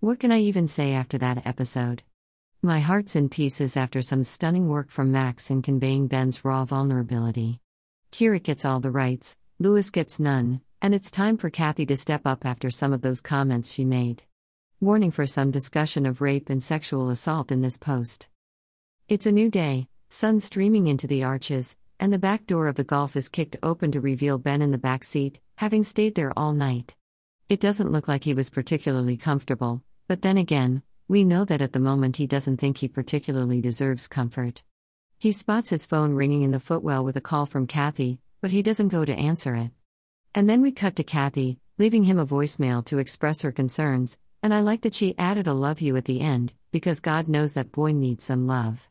What can I even say after that episode? My heart's in pieces after some stunning work from Max in conveying Ben's raw vulnerability. Kheerat gets all the rights, Lewis gets none, and it's time for Kathy to step up after some of those comments she made. Warning for some discussion of rape and sexual assault in this post. It's a new day, sun streaming into the arches, and the back door of the Golf is kicked open to reveal Ben in the back seat, having stayed there all night. It doesn't look like he was particularly comfortable, but then again, we know that at the moment he doesn't think he particularly deserves comfort. He spots his phone ringing in the footwell with a call from Kathy, but he doesn't go to answer it. And then we cut to Kathy, leaving him a voicemail to express her concerns, and I like that she added a love you at the end, because God knows that boy needs some love.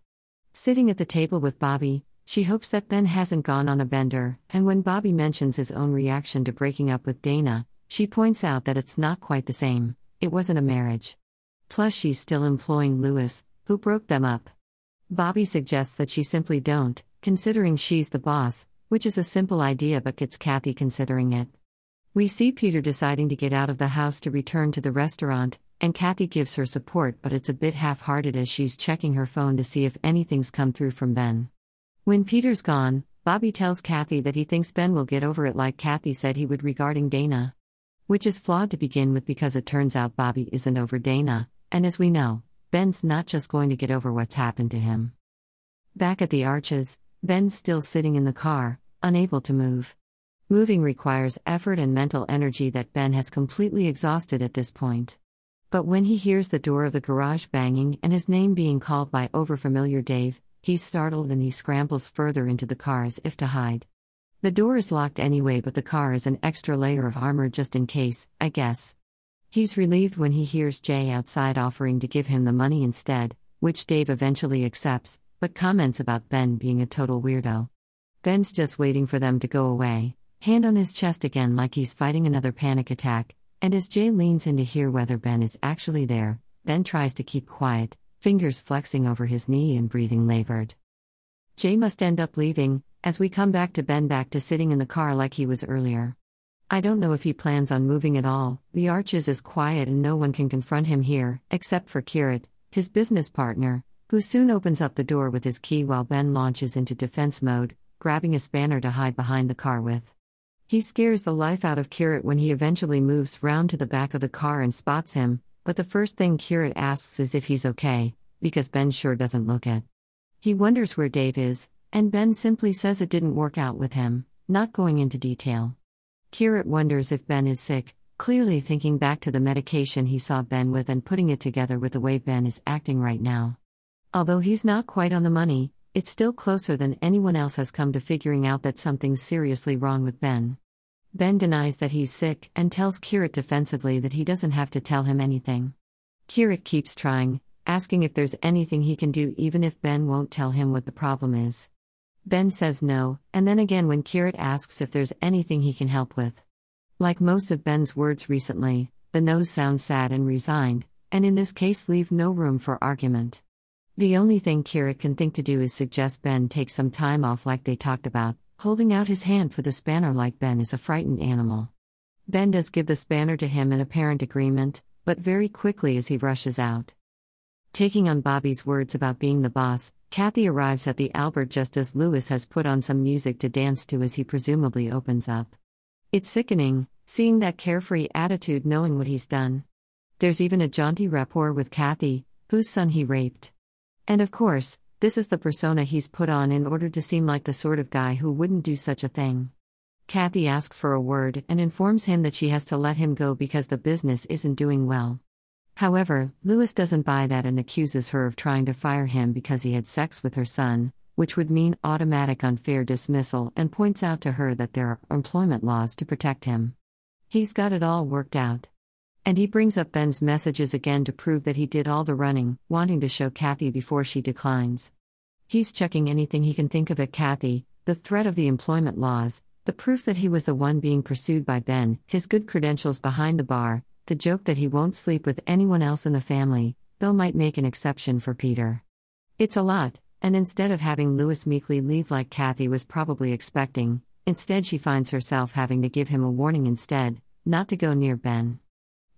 Sitting at the table with Bobby, she hopes that Ben hasn't gone on a bender, and when Bobby mentions his own reaction to breaking up with Dana, she points out that it's not quite the same, it wasn't a marriage. Plus, she's still employing Lewis, who broke them up. Bobby suggests that she simply don't, considering she's the boss, which is a simple idea but gets Kathy considering it. We see Peter deciding to get out of the house to return to the restaurant, and Kathy gives her support, but it's a bit half hearted as she's checking her phone to see if anything's come through from Ben. When Peter's gone, Bobby tells Kathy that he thinks Ben will get over it like Kathy said he would regarding Dana. Which is flawed to begin with because it turns out Bobby isn't over Dana, and as we know, Ben's not just going to get over what's happened to him. Back at the arches, Ben's still sitting in the car, unable to move. Moving requires effort and mental energy that Ben has completely exhausted at this point. But when he hears the door of the garage banging and his name being called by overfamiliar Dave, He's startled and he scrambles further into the car as if to hide. The door is locked anyway, but the car is an extra layer of armor just in case, I guess. He's relieved when he hears Jay outside offering to give him the money instead, which Dave eventually accepts, but comments about Ben being a total weirdo. Ben's just waiting for them to go away, hand on his chest again like he's fighting another panic attack, and as Jay leans in to hear whether Ben is actually there, Ben tries to keep quiet, fingers flexing over his knee and breathing labored. Jay must end up leaving, as we come back to Ben back to sitting in the car like he was earlier. I don't know if he plans on moving at all, the arches is quiet and no one can confront him here, except for Kheerat, his business partner, who soon opens up the door with his key while Ben launches into defense mode, grabbing a spanner to hide behind the car with. He scares the life out of Kheerat when he eventually moves round to the back of the car and spots him, but the first thing Kheerat asks is if he's okay, because Ben sure doesn't look it. He wonders where Dave is, and Ben simply says it didn't work out with him, not going into detail. Kheerat wonders if Ben is sick, clearly thinking back to the medication he saw Ben with and putting it together with the way Ben is acting right now. Although he's not quite on the money, it's still closer than anyone else has come to figuring out that something's seriously wrong with Ben. Ben denies that he's sick and tells Kheerat defensively that he doesn't have to tell him anything. Kheerat keeps trying, asking if there's anything he can do even if Ben won't tell him what the problem is. Ben says no, and then again when Kheerat asks if there's anything he can help with. Like most of Ben's words recently, the no's sound sad and resigned, and in this case leave no room for argument. The only thing Kheerat can think to do is suggest Ben take some time off like they talked about, holding out his hand for the spanner like Ben is a frightened animal. Ben does give the spanner to him in apparent agreement, but very quickly as he rushes out. Taking on Bobby's words about being the boss, Kathy arrives at the Albert just as Lewis has put on some music to dance to as he presumably opens up. It's sickening, seeing that carefree attitude knowing what he's done. There's even a jaunty rapport with Kathy, whose son he raped. And of course, this is the persona he's put on in order to seem like the sort of guy who wouldn't do such a thing. Kathy asks for a word and informs him that she has to let him go because the business isn't doing well. However, Lewis doesn't buy that and accuses her of trying to fire him because he had sex with her son, which would mean automatic unfair dismissal, and points out to her that there are employment laws to protect him. He's got it all worked out. And he brings up Ben's messages again to prove that he did all the running, wanting to show Kathy before she declines. He's checking anything he can think of at Kathy the threat of the employment laws, the proof that he was the one being pursued by Ben, his good credentials behind the bar, the joke that he won't sleep with anyone else in the family, though might make an exception for Peter. It's a lot, and instead of having Lewis meekly leave like Kathy was probably expecting, instead she finds herself having to give him a warning instead, not to go near Ben.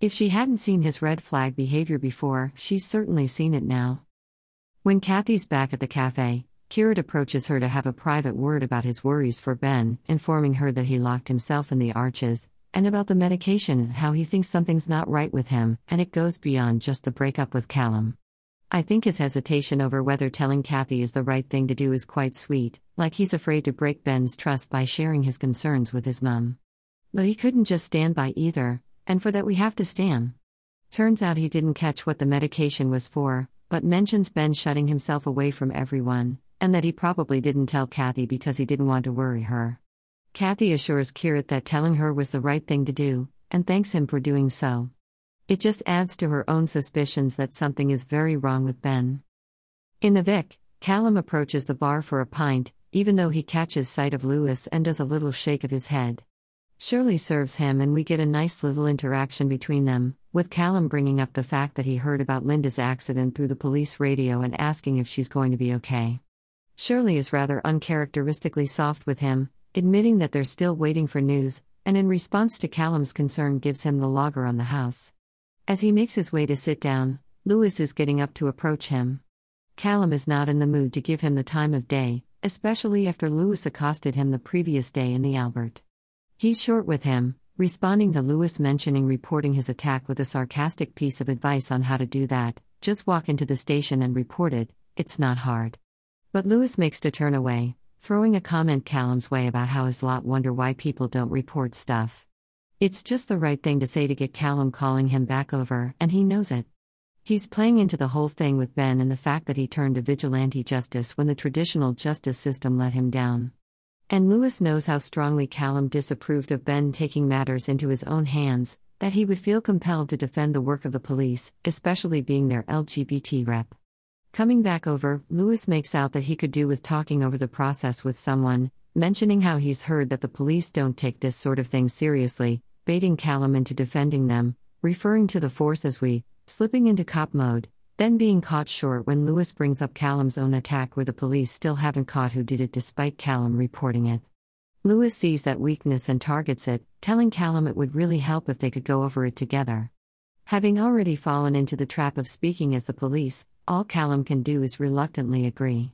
If she hadn't seen his red flag behavior before, she's certainly seen it now. When Kathy's back at the cafe, Kheerat approaches her to have a private word about his worries for Ben, informing her that he locked himself in the arches, and about the medication and how he thinks something's not right with him, and it goes beyond just the breakup with Callum. I think his hesitation over whether telling Kathy is the right thing to do is quite sweet, like he's afraid to break Ben's trust by sharing his concerns with his mum. But he couldn't just stand by either, and for that we have to stand. Turns out he didn't catch what the medication was for, but mentions Ben shutting himself away from everyone, and that he probably didn't tell Kathy because he didn't want to worry her. Kathy assures Kheerat that telling her was the right thing to do, and thanks him for doing so. It just adds to her own suspicions that something is very wrong with Ben. In the Vic, Callum approaches the bar for a pint, even though he catches sight of Lewis and does a little shake of his head. Shirley serves him, and we get a nice little interaction between them, with Callum bringing up the fact that he heard about Linda's accident through the police radio and asking if she's going to be okay. Shirley is rather uncharacteristically soft with him, admitting that they're still waiting for news, and in response to Callum's concern, gives him the logger on the house. As he makes his way to sit down, Lewis is getting up to approach him. Callum is not in the mood to give him the time of day, especially after Lewis accosted him the previous day in the Albert. He's short with him, responding to Lewis mentioning reporting his attack with a sarcastic piece of advice on how to do that just walk into the station and report it, it's not hard. But Lewis makes to turn away, throwing a comment Callum's way about how his lot wonder why people don't report stuff. It's just the right thing to say to get Callum calling him back over, and he knows it. He's playing into the whole thing with Ben and the fact that he turned to vigilante justice when the traditional justice system let him down. And Lewis knows how strongly Callum disapproved of Ben taking matters into his own hands, that he would feel compelled to defend the work of the police, especially being their LGBT rep. Coming back over, Lewis makes out that he could do with talking over the process with someone, mentioning how he's heard that the police don't take this sort of thing seriously, baiting Callum into defending them, referring to the force as we, slipping into cop mode, then being caught short when Lewis brings up Callum's own attack where the police still haven't caught who did it despite Callum reporting it. Lewis sees that weakness and targets it, telling Callum it would really help if they could go over it together. Having already fallen into the trap of speaking as the police, all Callum can do is reluctantly agree.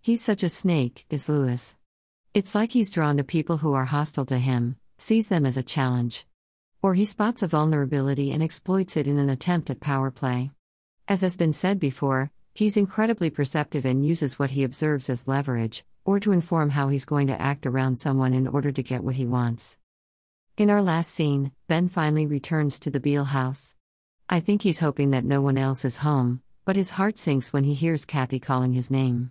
He's such a snake, is Lewis. It's like he's drawn to people who are hostile to him, sees them as a challenge. Or he spots a vulnerability and exploits it in an attempt at power play. As has been said before, he's incredibly perceptive and uses what he observes as leverage, or to inform how he's going to act around someone in order to get what he wants. In our last scene, Ben finally returns to the Beale house. I think he's hoping that no one else is home, but his heart sinks when he hears Kathy calling his name.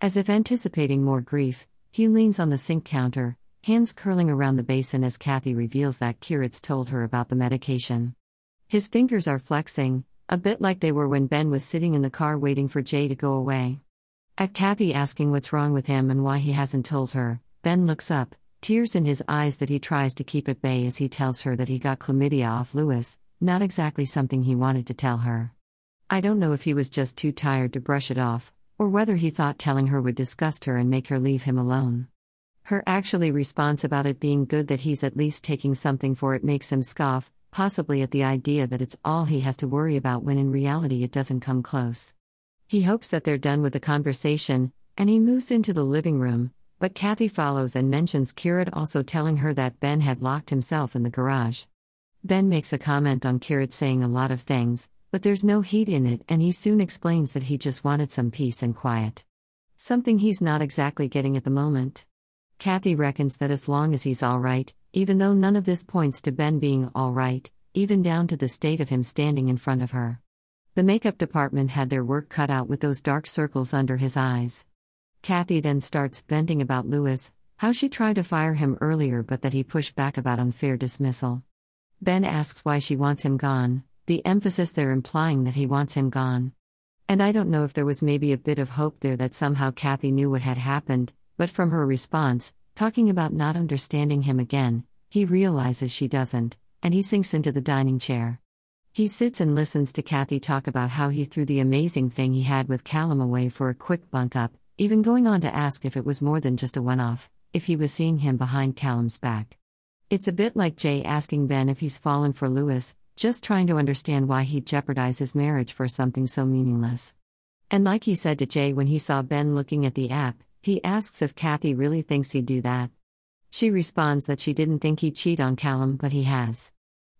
As if anticipating more grief, he leans on the sink counter, hands curling around the basin as Kathy reveals that Kheerat's told her about the medication. His fingers are flexing, a bit like they were when Ben was sitting in the car waiting for Jay to go away. At Kathy asking what's wrong with him and why he hasn't told her, Ben looks up, tears in his eyes that he tries to keep at bay as he tells her that he got chlamydia off Lewis, not exactly something he wanted to tell her. I don't know if he was just too tired to brush it off, or whether he thought telling her would disgust her and make her leave him alone. Her actually response about it being good that he's at least taking something for it makes him scoff, possibly at the idea that it's all he has to worry about when in reality it doesn't come close. He hopes that they're done with the conversation, and he moves into the living room, but Kathy follows and mentions Kheerat also telling her that Ben had locked himself in the garage. Ben makes a comment on Kheerat saying a lot of things, but there's no heat in it, and he soon explains that he just wanted some peace and quiet. Something he's not exactly getting at the moment. Kathy reckons that as long as he's alright, even though none of this points to Ben being alright, even down to the state of him standing in front of her. The makeup department had their work cut out with those dark circles under his eyes. Kathy then starts venting about Lewis, how she tried to fire him earlier but that he pushed back about unfair dismissal. Ben asks why she wants him gone, the emphasis there implying that he wants him gone. And I don't know if there was maybe a bit of hope there that somehow Kathy knew what had happened, but from her response, talking about not understanding him again, he realizes she doesn't, and he sinks into the dining chair. He sits and listens to Kathy talk about how he threw the amazing thing he had with Callum away for a quick bunk up, even going on to ask if it was more than just a one off, if he was seeing him behind Callum's back. It's a bit like Jay asking Ben if he's fallen for Lewis, just trying to understand why he'd jeopardize his marriage for something so meaningless. And like he said to Jay when he saw Ben looking at the app, he asks if Kathy really thinks he'd do that. She responds that she didn't think he'd cheat on Callum, but he has.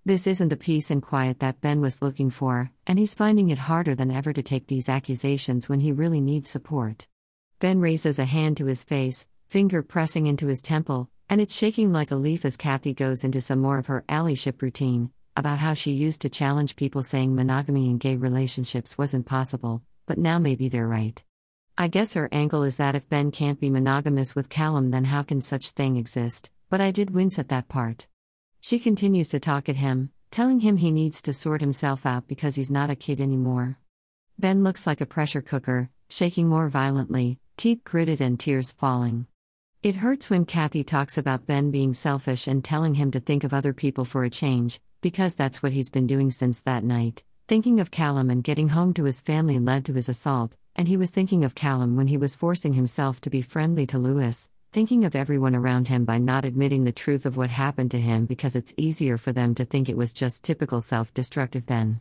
This isn't the peace and quiet that Ben was looking for, and he's finding it harder than ever to take these accusations when he really needs support. Ben raises a hand to his face, finger pressing into his temple, and it's shaking like a leaf as Kathy goes into some more of her allyship routine about how she used to challenge people saying monogamy in gay relationships wasn't possible, but now maybe they're right. I guess her angle is that if Ben can't be monogamous with Callum, then how can such thing exist? But I did wince at that part. She continues to talk at him, telling him he needs to sort himself out because he's not a kid anymore. Ben looks like a pressure cooker, shaking more violently, teeth gritted and tears falling. It hurts when Kathy talks about Ben being selfish and telling him to think of other people for a change, because that's what he's been doing since that night. Thinking of Callum and getting home to his family led to his assault, and he was thinking of Callum when he was forcing himself to be friendly to Lewis, thinking of everyone around him by not admitting the truth of what happened to him because it's easier for them to think it was just typical self destructive Ben.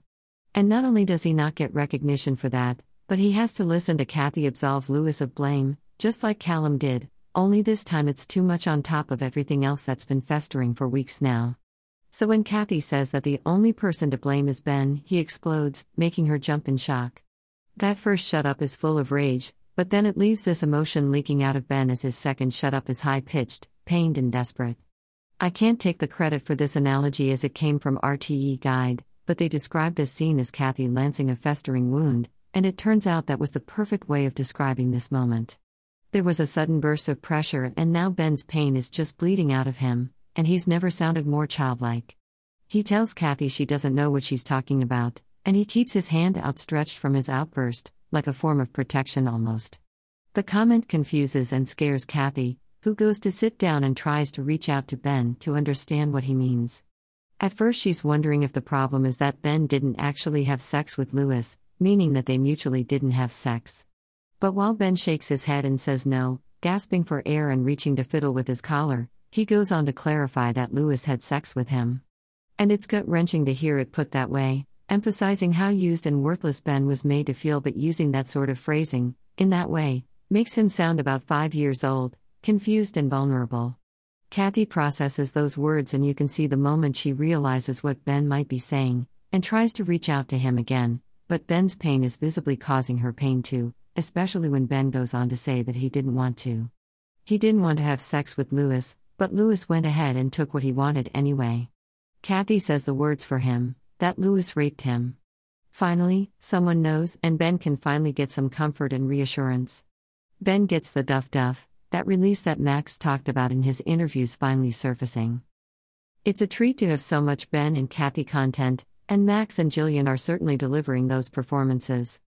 And not only does he not get recognition for that, but he has to listen to Kathy absolve Lewis of blame, just like Callum did, only this time it's too much on top of everything else that's been festering for weeks now. So when Kathy says that the only person to blame is Ben, he explodes, making her jump in shock. That first shut up is full of rage, but then it leaves this emotion leaking out of Ben as his second shut up is high pitched, pained, and desperate. I can't take the credit for this analogy as it came from RTE Guide, but they describe this scene as Kathy lancing a festering wound, and it turns out that was the perfect way of describing this moment. There was a sudden burst of pressure, and now Ben's pain is just bleeding out of him, and he's never sounded more childlike. He tells Kathy she doesn't know what she's talking about, and he keeps his hand outstretched from his outburst, like a form of protection almost. The comment confuses and scares Kathy, who goes to sit down and tries to reach out to Ben to understand what he means. At first, she's wondering if the problem is that Ben didn't actually have sex with Lewis, meaning that they mutually didn't have sex. But while Ben shakes his head and says no, gasping for air and reaching to fiddle with his collar, he goes on to clarify that Lewis had sex with him. And it's gut wrenching to hear it put that way, emphasizing how used and worthless Ben was made to feel, but using that sort of phrasing, in that way, makes him sound about five years old, confused and vulnerable. Kathy processes those words, and you can see the moment she realizes what Ben might be saying, and tries to reach out to him again, but Ben's pain is visibly causing her pain too, especially when Ben goes on to say that he didn't want to. He didn't want to have sex with Lewis, but Lewis went ahead and took what he wanted anyway. Kathy says the words for him, that Lewis raped him. Finally, someone knows, and Ben can finally get some comfort and reassurance. Ben gets the duff duff, that release that Max talked about in his interviews finally surfacing. It's a treat to have so much Ben and Kathy content, and Max and Gillian are certainly delivering those performances.